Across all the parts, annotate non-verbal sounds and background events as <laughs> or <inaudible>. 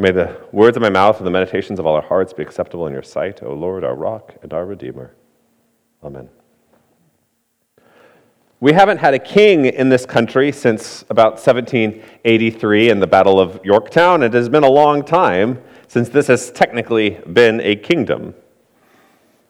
May the words of my mouth and the meditations of all our hearts be acceptable in your sight, O Lord, our rock and our Redeemer. Amen. We haven't had a king in this country since about 1783 in the Battle of Yorktown. It has been a long time since this has technically been a kingdom.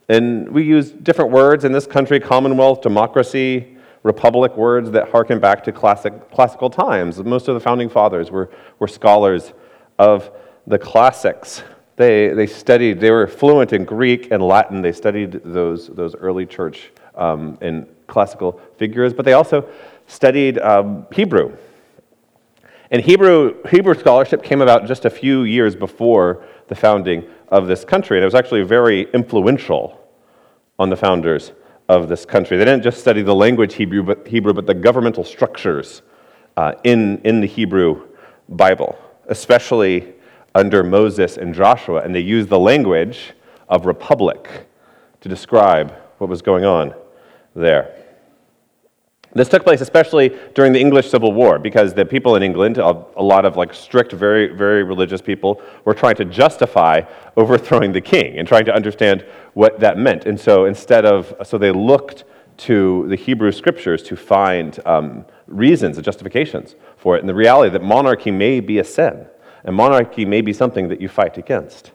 And we use different words in this country commonwealth, democracy, republic words that harken back to classic, classical times. Most of the founding fathers were, were scholars of the classics. They, they studied, they were fluent in Greek and Latin. They studied those, those early church um, and classical figures, but they also studied um, Hebrew. And Hebrew, Hebrew scholarship came about just a few years before the founding of this country, and it was actually very influential on the founders of this country. They didn't just study the language Hebrew, but, Hebrew, but the governmental structures uh, in, in the Hebrew Bible, especially under Moses and Joshua. And they used the language of republic to describe what was going on there. This took place especially during the English Civil War because the people in England, a lot of like strict, very, very religious people, were trying to justify overthrowing the king and trying to understand what that meant. And so instead of, so they looked to the Hebrew scriptures to find um, reasons and justifications for it, and the reality that monarchy may be a sin, and monarchy may be something that you fight against.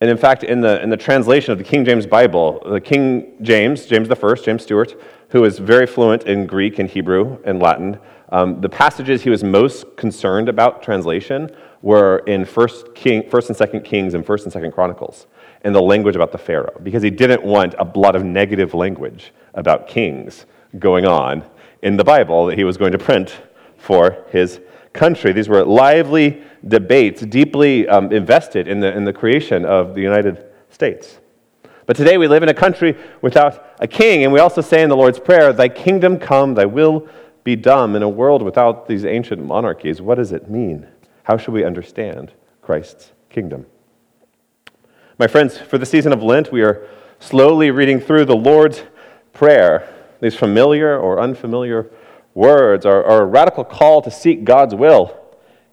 And in fact, in the, in the translation of the King James Bible, the King James, James I, James Stuart, who was very fluent in Greek and Hebrew and Latin, um, the passages he was most concerned about translation were in First, King, First and Second Kings and First and Second Chronicles, and the language about the Pharaoh, because he didn't want a lot of negative language about kings going on in the Bible that he was going to print for his country. These were lively debates, deeply um, invested in the, in the creation of the United States. But today we live in a country without a king, and we also say in the Lord's Prayer, Thy kingdom come, thy will be done. In a world without these ancient monarchies, what does it mean? How should we understand Christ's kingdom? My friends, for the season of Lent, we are slowly reading through the Lord's Prayer. These familiar or unfamiliar words are, are a radical call to seek God's will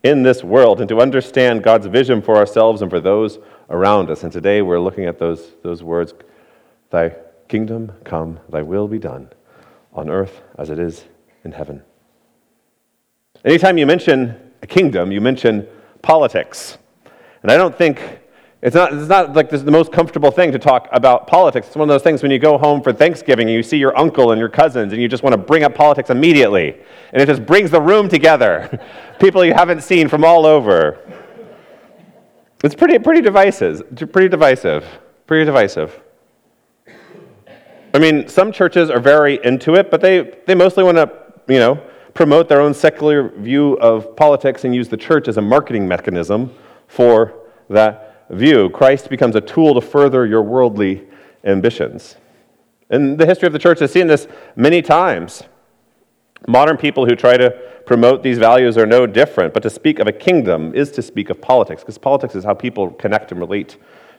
in this world and to understand God's vision for ourselves and for those around us. And today we're looking at those, those words Thy kingdom come, thy will be done on earth as it is in heaven. Anytime you mention a kingdom, you mention politics. And I don't think it's not, it's not like this is the most comfortable thing to talk about politics. It's one of those things when you go home for Thanksgiving and you see your uncle and your cousins and you just want to bring up politics immediately. And it just brings the room together. <laughs> People you haven't seen from all over. It's pretty, pretty divisive. Pretty divisive. Pretty divisive. I mean, some churches are very into it, but they, they mostly want to, you know, promote their own secular view of politics and use the church as a marketing mechanism for that view, Christ becomes a tool to further your worldly ambitions. And the history of the church has seen this many times. Modern people who try to promote these values are no different, but to speak of a kingdom is to speak of politics, because politics is how people connect and relate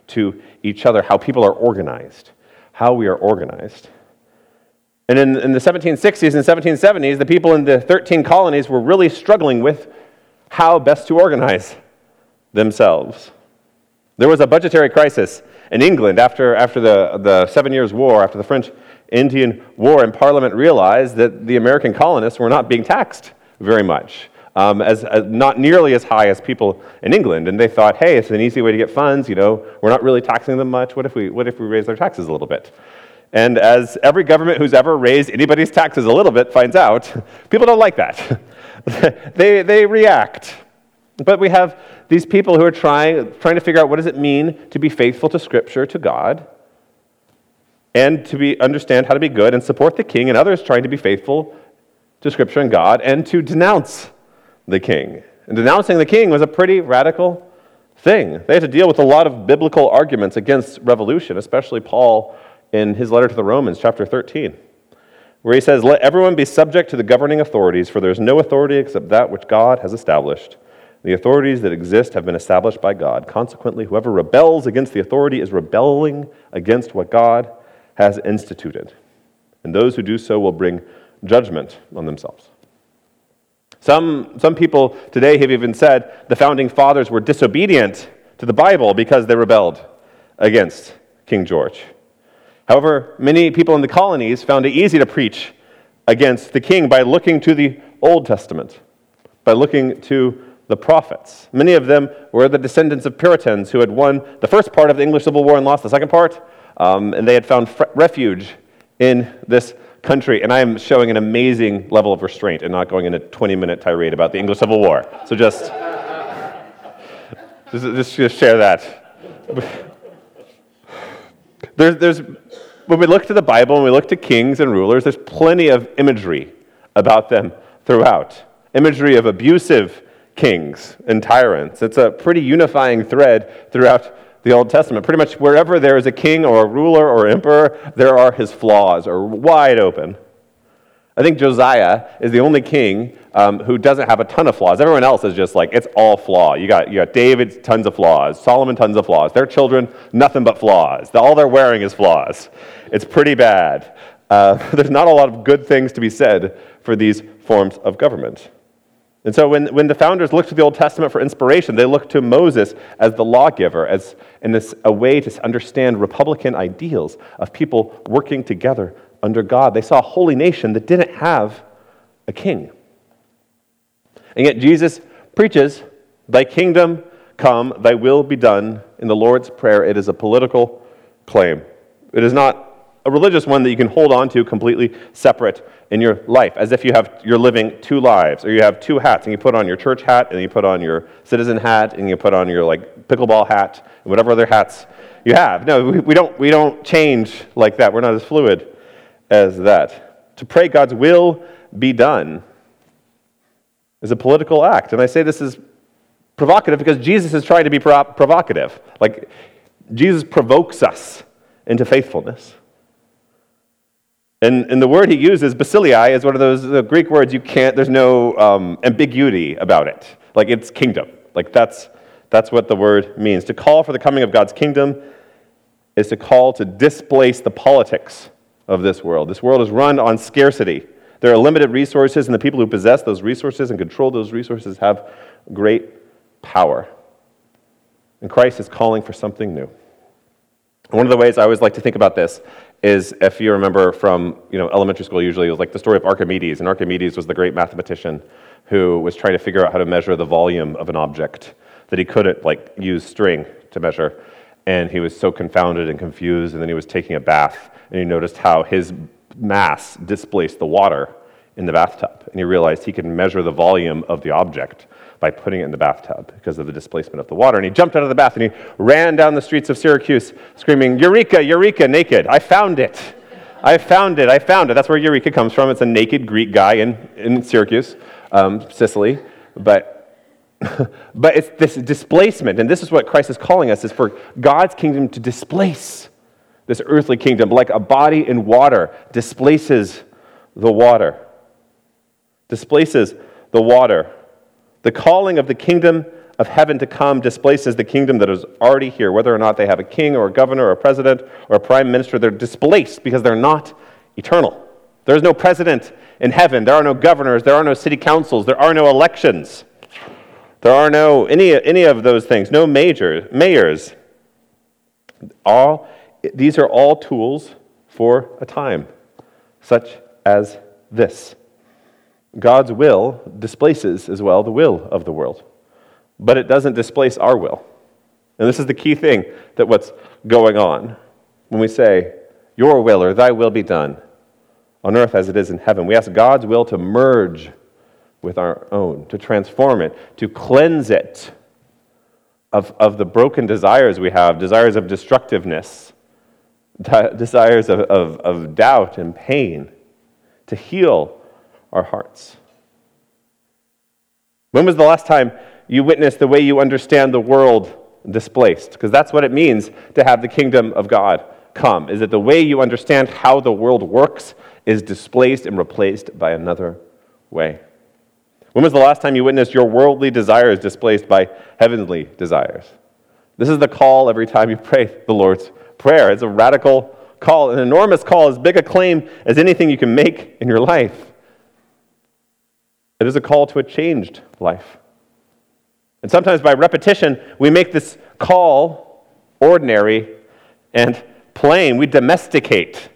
to each other, how people are organized, how we are organized. And in, in the 1760s and 1770s, the people in the 13 colonies were really struggling with how best to organize themselves. There was a budgetary crisis in England after, after the, the Seven Years' War, after the French Indian War, and Parliament realized that the American colonists were not being taxed very much, um, as, as, not nearly as high as people in England. And they thought, hey, it's an easy way to get funds. You know, we're not really taxing them much. What if we, what if we raise their taxes a little bit? And as every government who's ever raised anybody's taxes a little bit finds out, <laughs> people don't like that. <laughs> they, they react. But we have these people who are trying, trying to figure out what does it mean to be faithful to Scripture, to God, and to be, understand how to be good and support the king, and others trying to be faithful to Scripture and God and to denounce the king. And denouncing the king was a pretty radical thing. They had to deal with a lot of biblical arguments against revolution, especially Paul in his letter to the Romans, chapter 13, where he says, Let everyone be subject to the governing authorities, for there is no authority except that which God has established. The authorities that exist have been established by God. Consequently, whoever rebels against the authority is rebelling against what God has instituted. And those who do so will bring judgment on themselves. Some, some people today have even said the founding fathers were disobedient to the Bible because they rebelled against King George. However, many people in the colonies found it easy to preach against the king by looking to the Old Testament, by looking to the prophets. Many of them were the descendants of Puritans who had won the first part of the English Civil War and lost the second part, um, and they had found refuge in this country. And I am showing an amazing level of restraint and not going in a 20 minute tirade about the English Civil War. So just, <laughs> just, just share that. There's, there's, when we look to the Bible and we look to kings and rulers, there's plenty of imagery about them throughout. Imagery of abusive kings and tyrants. It's a pretty unifying thread throughout the Old Testament. Pretty much wherever there is a king or a ruler or emperor, there are his flaws are wide open. I think Josiah is the only king um, who doesn't have a ton of flaws. Everyone else is just like, it's all flaw. You got, you got David, tons of flaws. Solomon, tons of flaws. Their children, nothing but flaws. All they're wearing is flaws. It's pretty bad. Uh, <laughs> there's not a lot of good things to be said for these forms of government. And so when, when the founders looked to the Old Testament for inspiration, they looked to Moses as the lawgiver, as in this, a way to understand republican ideals of people working together under God. They saw a holy nation that didn't have a king. And yet Jesus preaches, Thy kingdom come, thy will be done. In the Lord's Prayer, it is a political claim. It is not a religious one that you can hold on to completely separate in your life, as if you have, you're living two lives, or you have two hats, and you put on your church hat, and you put on your citizen hat, and you put on your like pickleball hat, and whatever other hats you have. No, we, we don't, we don't change like that. We're not as fluid as that. To pray God's will be done is a political act. And I say this is provocative because Jesus is trying to be provocative. Like, Jesus provokes us into faithfulness. And, and the word he uses, basilei, is one of those Greek words you can't, there's no um, ambiguity about it. Like it's kingdom. Like that's, that's what the word means. To call for the coming of God's kingdom is to call to displace the politics of this world. This world is run on scarcity. There are limited resources, and the people who possess those resources and control those resources have great power. And Christ is calling for something new. One of the ways I always like to think about this is if you remember from you know, elementary school, usually it was like the story of Archimedes. And Archimedes was the great mathematician who was trying to figure out how to measure the volume of an object that he couldn't like use string to measure. And he was so confounded and confused. And then he was taking a bath and he noticed how his mass displaced the water in the bathtub. And he realized he could measure the volume of the object by putting it in the bathtub because of the displacement of the water. And he jumped out of the bath and he ran down the streets of Syracuse screaming, Eureka, Eureka, naked. I found it. I found it. I found it. That's where Eureka comes from. It's a naked Greek guy in, in Syracuse, um, Sicily. But, <laughs> but it's this displacement, and this is what Christ is calling us, is for God's kingdom to displace this earthly kingdom, like a body in water displaces the water. Displaces the water. The calling of the kingdom of heaven to come displaces the kingdom that is already here. Whether or not they have a king or a governor or a president or a prime minister, they're displaced because they're not eternal. There is no president in heaven. There are no governors. There are no city councils. There are no elections. There are no any, any of those things. No major, mayors. All, these are all tools for a time, such as this. God's will displaces as well the will of the world, but it doesn't displace our will. And this is the key thing that what's going on when we say, Your will or thy will be done on earth as it is in heaven. We ask God's will to merge with our own, to transform it, to cleanse it of, of the broken desires we have, desires of destructiveness, desires of, of, of doubt and pain, to heal our hearts. When was the last time you witnessed the way you understand the world displaced? Because that's what it means to have the kingdom of God come, is that the way you understand how the world works is displaced and replaced by another way. When was the last time you witnessed your worldly desires displaced by heavenly desires? This is the call every time you pray the Lord's Prayer. It's a radical call, an enormous call, as big a claim as anything you can make in your life. It is a call to a changed life. And sometimes by repetition, we make this call ordinary and plain. We domesticate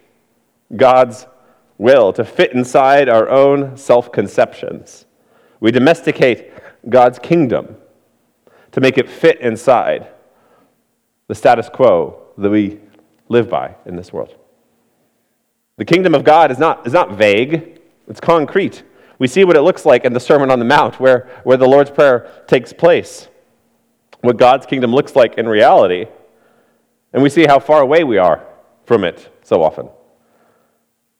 God's will to fit inside our own self conceptions. We domesticate God's kingdom to make it fit inside the status quo that we live by in this world. The kingdom of God is not, is not vague, it's concrete. We see what it looks like in the Sermon on the Mount, where, where the Lord's Prayer takes place, what God's kingdom looks like in reality. And we see how far away we are from it so often.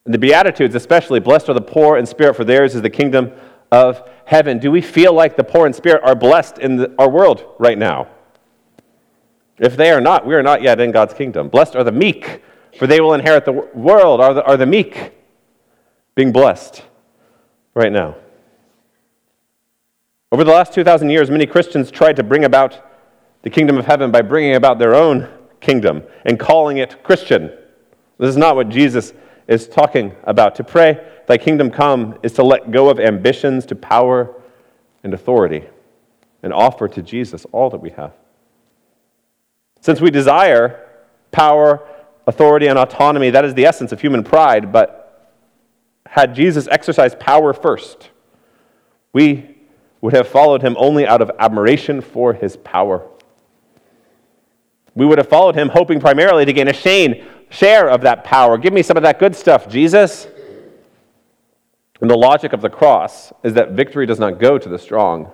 The Beatitudes, especially, blessed are the poor in spirit, for theirs is the kingdom of heaven. Do we feel like the poor in spirit are blessed in the, our world right now? If they are not, we are not yet in God's kingdom. Blessed are the meek, for they will inherit the world. Are the, are the meek being blessed? right now. Over the last 2,000 years, many Christians tried to bring about the kingdom of heaven by bringing about their own kingdom and calling it Christian. This is not what Jesus is talking about. To pray, Thy kingdom come, is to let go of ambitions to power and authority and offer to Jesus all that we have. Since we desire power, authority, and autonomy, that is the essence of human pride, but had Jesus exercised power first, we would have followed him only out of admiration for his power. We would have followed him hoping primarily to gain a shane, share of that power. Give me some of that good stuff, Jesus. And the logic of the cross is that victory does not go to the strong,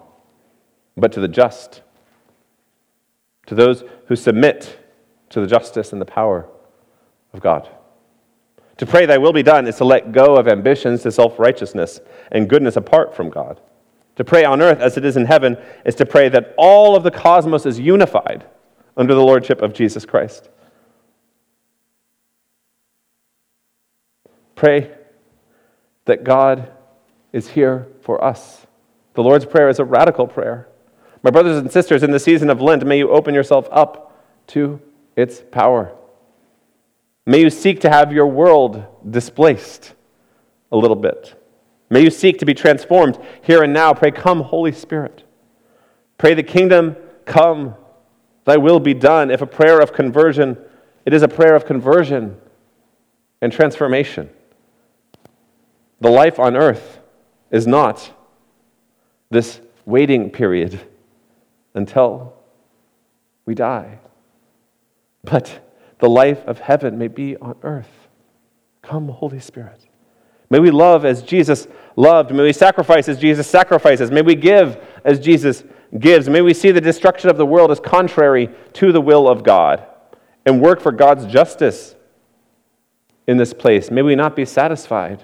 but to the just, to those who submit to the justice and the power of God. To pray, Thy will be done, is to let go of ambitions to self righteousness and goodness apart from God. To pray on earth as it is in heaven is to pray that all of the cosmos is unified under the lordship of Jesus Christ. Pray that God is here for us. The Lord's Prayer is a radical prayer. My brothers and sisters, in the season of Lent, may you open yourself up to its power. May you seek to have your world displaced a little bit. May you seek to be transformed here and now. Pray, Come, Holy Spirit. Pray, the kingdom come, thy will be done. If a prayer of conversion, it is a prayer of conversion and transformation. The life on earth is not this waiting period until we die, but the life of heaven may be on earth. Come, Holy Spirit. May we love as Jesus loved. May we sacrifice as Jesus sacrifices. May we give as Jesus gives. May we see the destruction of the world as contrary to the will of God and work for God's justice in this place. May we not be satisfied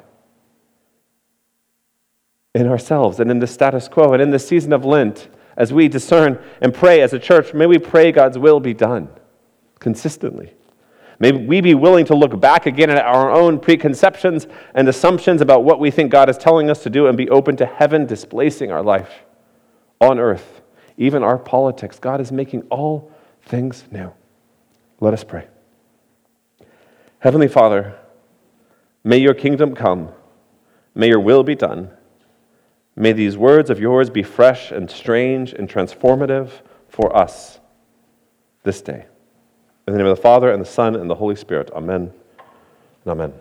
in ourselves and in the status quo and in the season of Lent as we discern and pray as a church. May we pray God's will be done consistently. May we be willing to look back again at our own preconceptions and assumptions about what we think God is telling us to do and be open to heaven displacing our life on earth, even our politics. God is making all things new. Let us pray. Heavenly Father, may your kingdom come, may your will be done. May these words of yours be fresh and strange and transformative for us this day. In the name of the Father, and the Son, and the Holy Spirit. Amen and amen.